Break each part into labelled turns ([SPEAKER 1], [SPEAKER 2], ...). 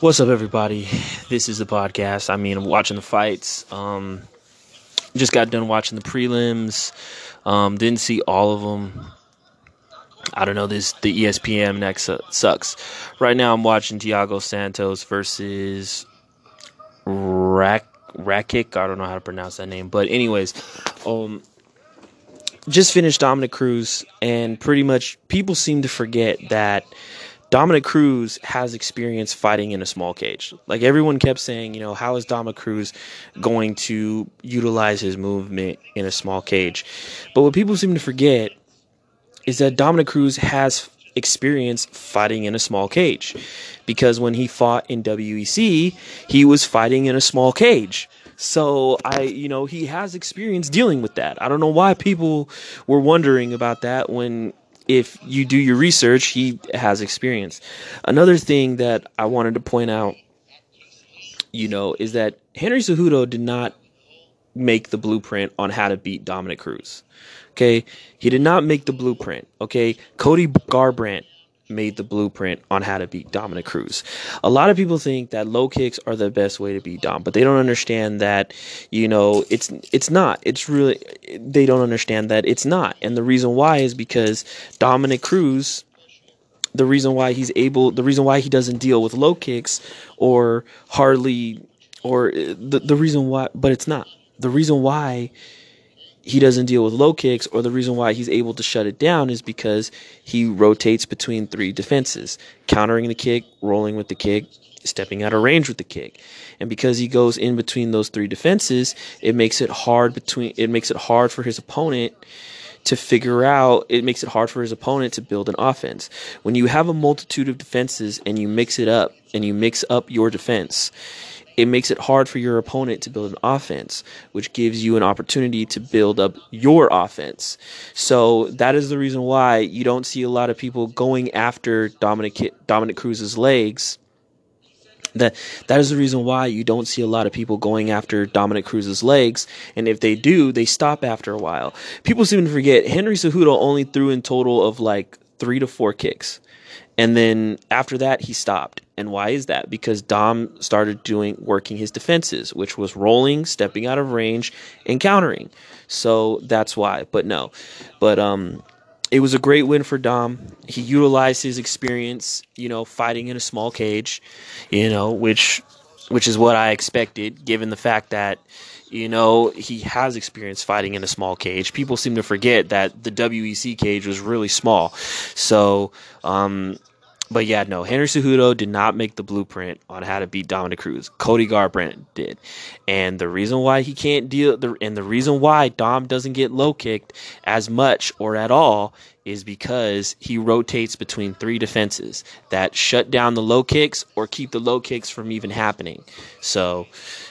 [SPEAKER 1] What's up, everybody? This is the podcast. I mean, I'm watching the fights. Um, just got done watching the prelims. Um, didn't see all of them. I don't know. This the ESPN next sucks. Right now, I'm watching Thiago Santos versus Rak Rakic. I don't know how to pronounce that name, but anyways, um, just finished Dominick Cruz, and pretty much people seem to forget that Dominick Cruz has experience fighting in a small cage. Like everyone kept saying, you know, how is Dominick Cruz going to utilize his movement in a small cage? But what people seem to forget is that Dominick Cruz has experience fighting in a small cage because when he fought in WEC, he was fighting in a small cage. So I, you know, he has experience dealing with that. I don't know why people were wondering about that when if you do your research, he has experience. Another thing that I wanted to point out, you know, is that Henry Cejudo did not make the blueprint on how to beat Dominick Cruz. Okay, he did not make the blueprint. Okay, Cody Garbrandt made the blueprint on how to beat Dominick Cruz. A lot of people think that low kicks are the best way to beat Dom, but they don't understand that, you know, it's it's not. It's really they don't understand that it's not. And the reason why is because Dominick Cruz the reason why he's able the reason why he doesn't deal with low kicks or hardly or uh, the the reason why but it's not. The reason why he doesn't deal with low kicks, or the reason why he's able to shut it down is because he rotates between three defenses countering the kick, rolling with the kick, stepping out of range with the kick. And because he goes in between those three defenses, it makes it hard between it makes it hard for his opponent to figure out it makes it hard for his opponent to build an offense. When you have a multitude of defenses and you mix it up and you mix up your defense, it makes it hard for your opponent to build an offense, which gives you an opportunity to build up your offense. So that is the reason why you don't see a lot of people going after Dominic Dominick Cruz's legs. That that is the reason why you don't see a lot of people going after Dominick Cruz's legs, and if they do, they stop after a while. People seem to forget Henry Cejudo only threw in total of like three to four kicks. And then after that, he stopped. And why is that? Because Dom started doing working his defenses, which was rolling, stepping out of range, and countering. So that's why. But no, but um, it was a great win for Dom. He utilized his experience, you know, fighting in a small cage, you know, which which is what I expected, given the fact that you know, he has experience fighting in a small cage. People seem to forget that the WEC cage was really small. So, um, but yeah, no, Henry Cejudo did not make the blueprint on how to beat Dominick Cruz. Cody Garbrandt did, and the reason why he can't deal, the, and the reason why Dom doesn't get low kicked as much or at all is because he rotates between three defenses that shut down the low kicks or keep the low kicks from even happening. So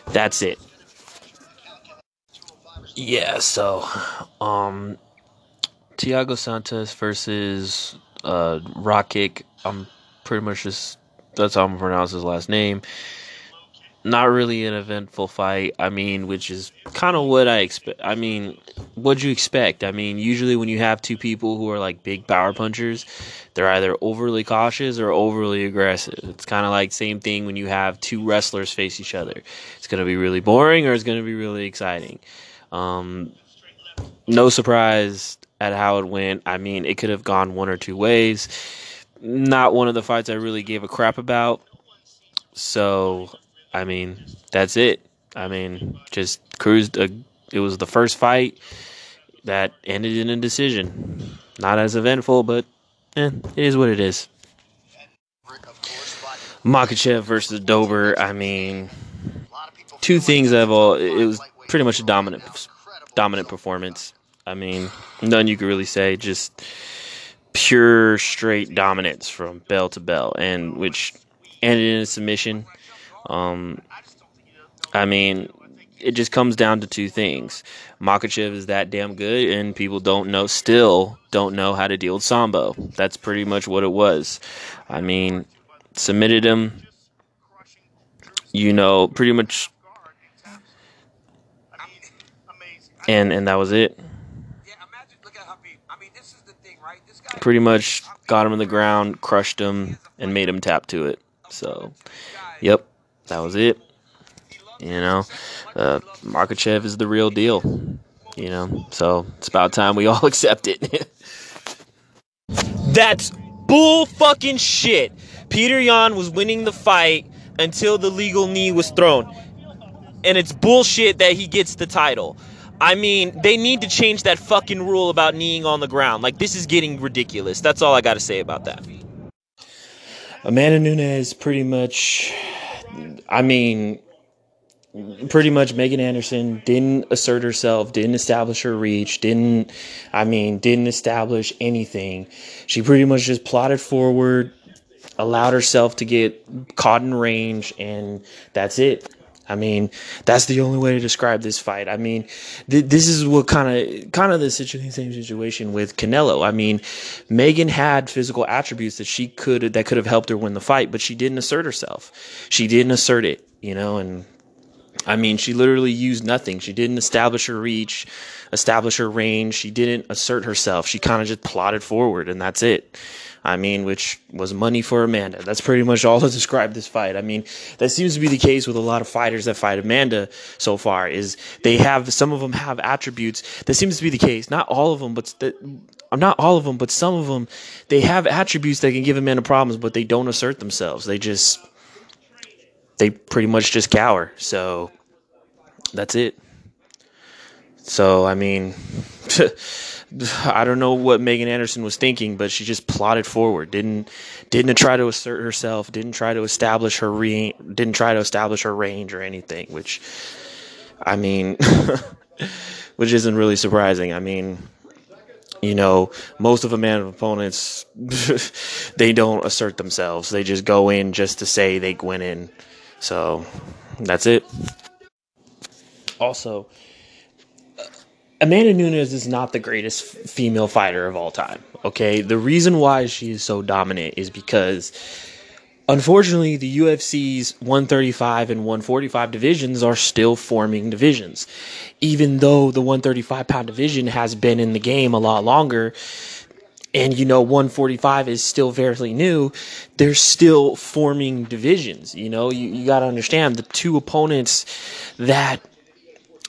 [SPEAKER 1] that's it. Yeah, so um Thiago Santos versus uh Rakic. I'm pretty much just that's how I'm pronounce his last name. Not really an eventful fight. I mean, which is kind of what I expect. I mean, what'd you expect? I mean, usually when you have two people who are like big power punchers, they're either overly cautious or overly aggressive. It's kind of like same thing when you have two wrestlers face each other. It's gonna be really boring or it's gonna be really exciting. Um, no surprise at how it went. I mean, it could have gone one or two ways. Not one of the fights I really gave a crap about. So, I mean, that's it. I mean, just cruised. A, it was the first fight that ended in a decision. Not as eventful, but eh, it is what it is. Makhachev versus Dober. I mean, two things I've all. It was pretty much a dominant dominant performance. I mean, none you could really say. Just pure straight dominance from bell to bell, and which ended in a submission. Um, I mean, it just comes down to two things. Makhachev is that damn good, and people don't know, still don't know how to deal with Sambo. That's pretty much what it was. I mean, submitted him, you know, pretty much and and that was it. Pretty much got him in the ground, crushed him, and made him tap to it. So, yep, that was it. You know, uh, Makhachev is the real deal. You know, so it's about time we all accept it. That's bull fucking shit. Peter Yan was winning the fight until the legal knee was thrown. And it's bullshit that he gets the title. I mean, they need to change that fucking rule about kneeing on the ground. Like, this is getting ridiculous. That's all I got to say about that. Amanda Nunes pretty much, I mean, pretty much Megan Anderson didn't assert herself, didn't establish her reach, didn't, I mean, didn't establish anything. She pretty much just plotted forward, allowed herself to get caught in range, and that's it. I mean, that's the only way to describe this fight. I mean, th- this is what kind of kind of the situ- same situation with Canelo. I mean, Megan had physical attributes that she could that could have helped her win the fight, but she didn't assert herself. She didn't assert it, you know, and I mean, she literally used nothing. She didn't establish her reach, establish her range. She didn't assert herself. She kind of just plodded forward, and that's it. I mean, which was money for Amanda. That's pretty much all to describe this fight. I mean, that seems to be the case with a lot of fighters that fight Amanda so far. Is they have some of them have attributes. That seems to be the case. Not all of them, but the, uh, not all of them, but some of them. They have attributes that can give Amanda problems, but they don't assert themselves. They just they pretty much just cower. So that's it. So I mean, I don't know what Megan Anderson was thinking, but she just plodded forward. Didn't didn't try to assert herself. Didn't try to establish her re, didn't try to establish her range or anything. Which, I mean, which isn't really surprising. I mean, you know, most of a man of opponents they don't assert themselves. They just go in just to say they went in. So that's it. Also, Amanda Nunes is not the greatest female fighter of all time. Okay, the reason why she is so dominant is because unfortunately the UFC's 135 and 145 divisions are still forming divisions. Even though the 135 pound division has been in the game a lot longer, and you know 145 is still fairly new they're still forming divisions you know you, you got to understand the two opponents that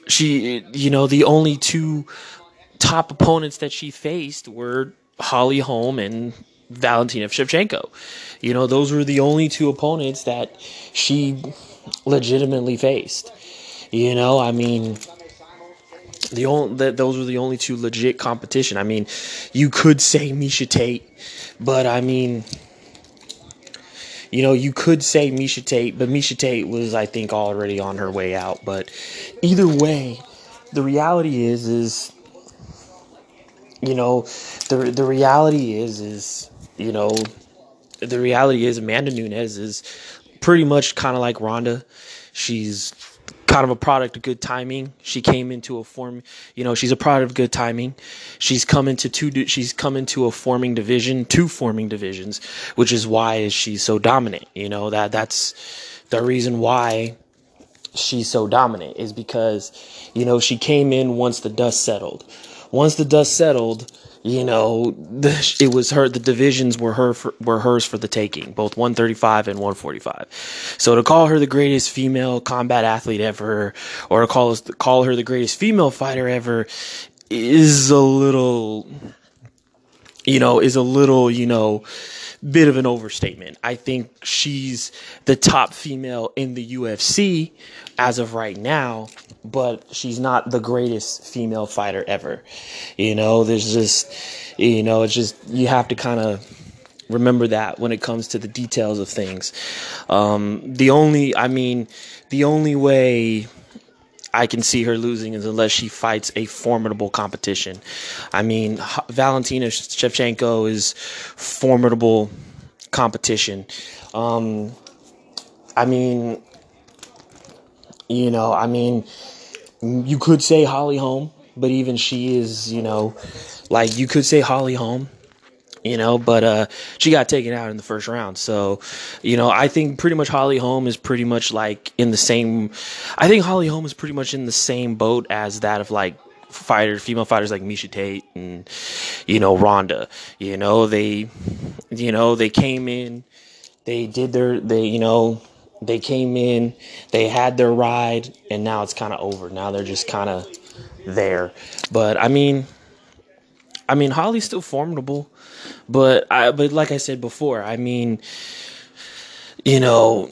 [SPEAKER 1] she, you know, the only two top opponents that she faced were Holly Holm and Valentina Shevchenko. You know, those were the only two opponents that she legitimately faced. You know, I mean, the only that those were the only two legit competition. I mean, you could say Miesha Tate, but I mean, you know, you could say Miesha Tate, but Miesha Tate was, I think, already on her way out. But either way, the reality is, is you know, the the reality is, is you know, the reality is Amanda Nunes is pretty much kind of like Ronda. She's kind of a product of good timing. She came into a form, you know, she's a product of good timing. She's come into two, she's come into a forming division, two forming divisions, which is why she's so dominant. You know that that's the reason why she's so dominant is because, you know, she came in once the dust settled. Once the dust settled, you know, it was her. The divisions were her for, were hers for the taking, both 135 and 145. So to call her the greatest female combat athlete ever, or to call call her the greatest female fighter ever, is a little, you know, is a little, you know, bit of an overstatement. I think she's the top female in the UFC as of right now, but she's not the greatest female fighter ever. You know, there's just, you know, it's just, you have to kind of remember that when it comes to the details of things. Um, the only, I mean, the only way I can see her losing is unless she fights a formidable competition. I mean, Valentina Shevchenko is formidable competition. Um, I mean, you know, I mean, you could say Holly Holm, but even she is, you know, like you could say Holly Holm, you know, but uh, she got taken out in the first round. So, you know, I think pretty much Holly Holm is pretty much like in the same. I think Holly Holm is pretty much in the same boat as that of like fighters, female fighters like Miesha Tate and you know Ronda. You know they, you know they came in they did their they you know they came in, they had their ride, and now it's kind of over. Now they're just kind of there. But I mean, I mean Holly's still formidable, but I but like I said before, I mean, you know,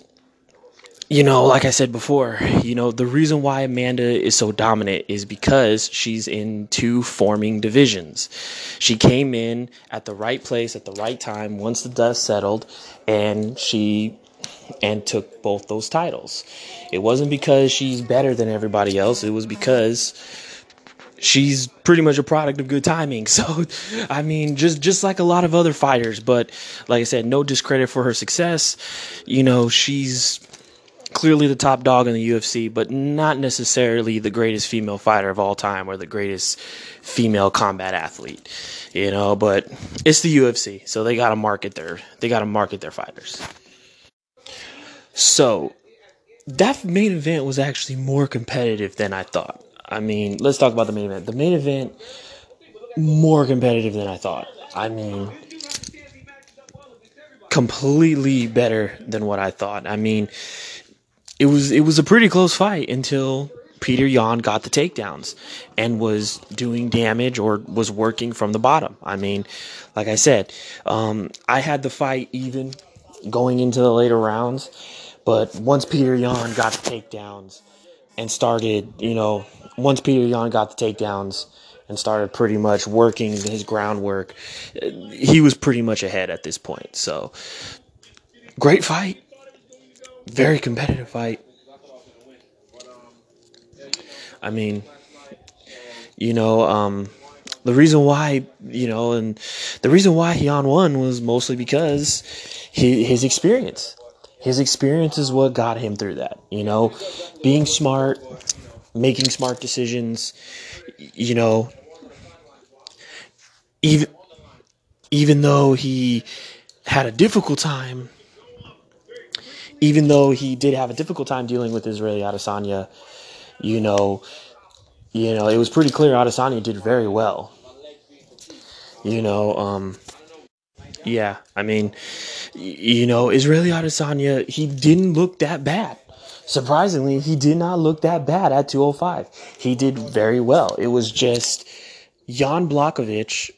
[SPEAKER 1] you know, like I said before, you know, the reason why Amanda is so dominant is because she's in two forming divisions. She came in at the right place at the right time once the dust settled, and she and took both those titles. It wasn't because she's better than everybody else, it was because she's pretty much a product of good timing. So, I mean, just just like a lot of other fighters, but like I said, no discredit for her success. You know, she's clearly the top dog in the UFC, but not necessarily the greatest female fighter of all time or the greatest female combat athlete. You know, but it's the UFC, so they got to market their they got to market their fighters. So that main event was actually more competitive than I thought. I mean, let's talk about the main event. The main event more competitive than I thought. I mean, completely better than what I thought. I mean, it was it was a pretty close fight until Peter Yan got the takedowns and was doing damage or was working from the bottom. I mean, like I said, um, I had the fight even going into the later rounds but once Peter Yan got the takedowns and started, you know, once Peter Yan got the takedowns and started pretty much working his groundwork, he was pretty much ahead at this point. So, great fight. Very competitive fight. I mean, you know, um, the reason why, you know, and the reason why Yan won was mostly because his, his experience his experience is what got him through that. You know, being smart, making smart decisions, you know, even even though he had a difficult time, even though he did have a difficult time dealing with Israeli Adesanya, you know, you know, it was pretty clear Adesanya did very well. You know, um, yeah, I mean, you know, Israeli Adesanya, he didn't look that bad. Surprisingly, he did not look that bad at 205. He did very well. It was just Jan Blachowicz,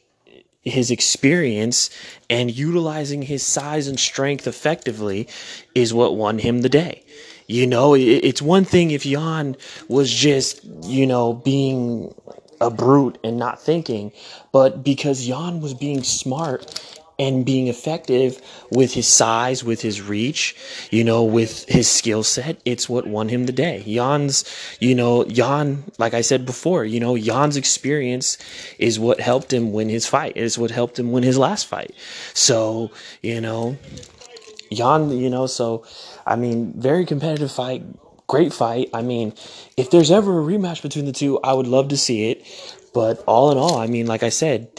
[SPEAKER 1] his experience and utilizing his size and strength effectively is what won him the day. You know, it's one thing if Jan was just, you know, being a brute and not thinking, but because Jan was being smart and being effective with his size, with his reach, you know, with his skill set. It's what won him the day. Jan's, you know, Jan, like I said before, you know, Jan's experience is what helped him win his fight. Is what helped him win his last fight. So, you know, Jan, you know, so I mean, very competitive fight. Great fight. I mean, if there's ever a rematch between the two, I would love to see it. But all in all, I mean, like I said,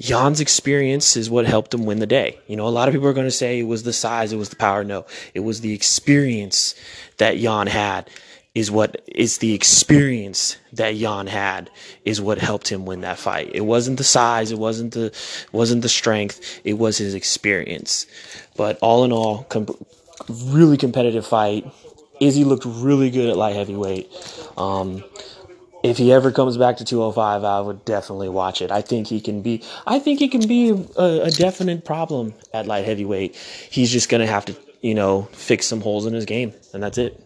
[SPEAKER 1] Jan's experience is what helped him win the day. You know, a lot of people are going to say it was the size, it was the power. No, it was the experience that Jan had is what is the experience that Jan had is what helped him win that fight. It wasn't the size, it wasn't the wasn't the strength, it was his experience. But all in all, really competitive fight. Izzy looked really good at light heavyweight. Um, if he ever comes back to 205, I would definitely watch it. I think he can be. I think he can be a, a definite problem at light heavyweight. He's just gonna have to, you know, fix some holes in his game, and that's it.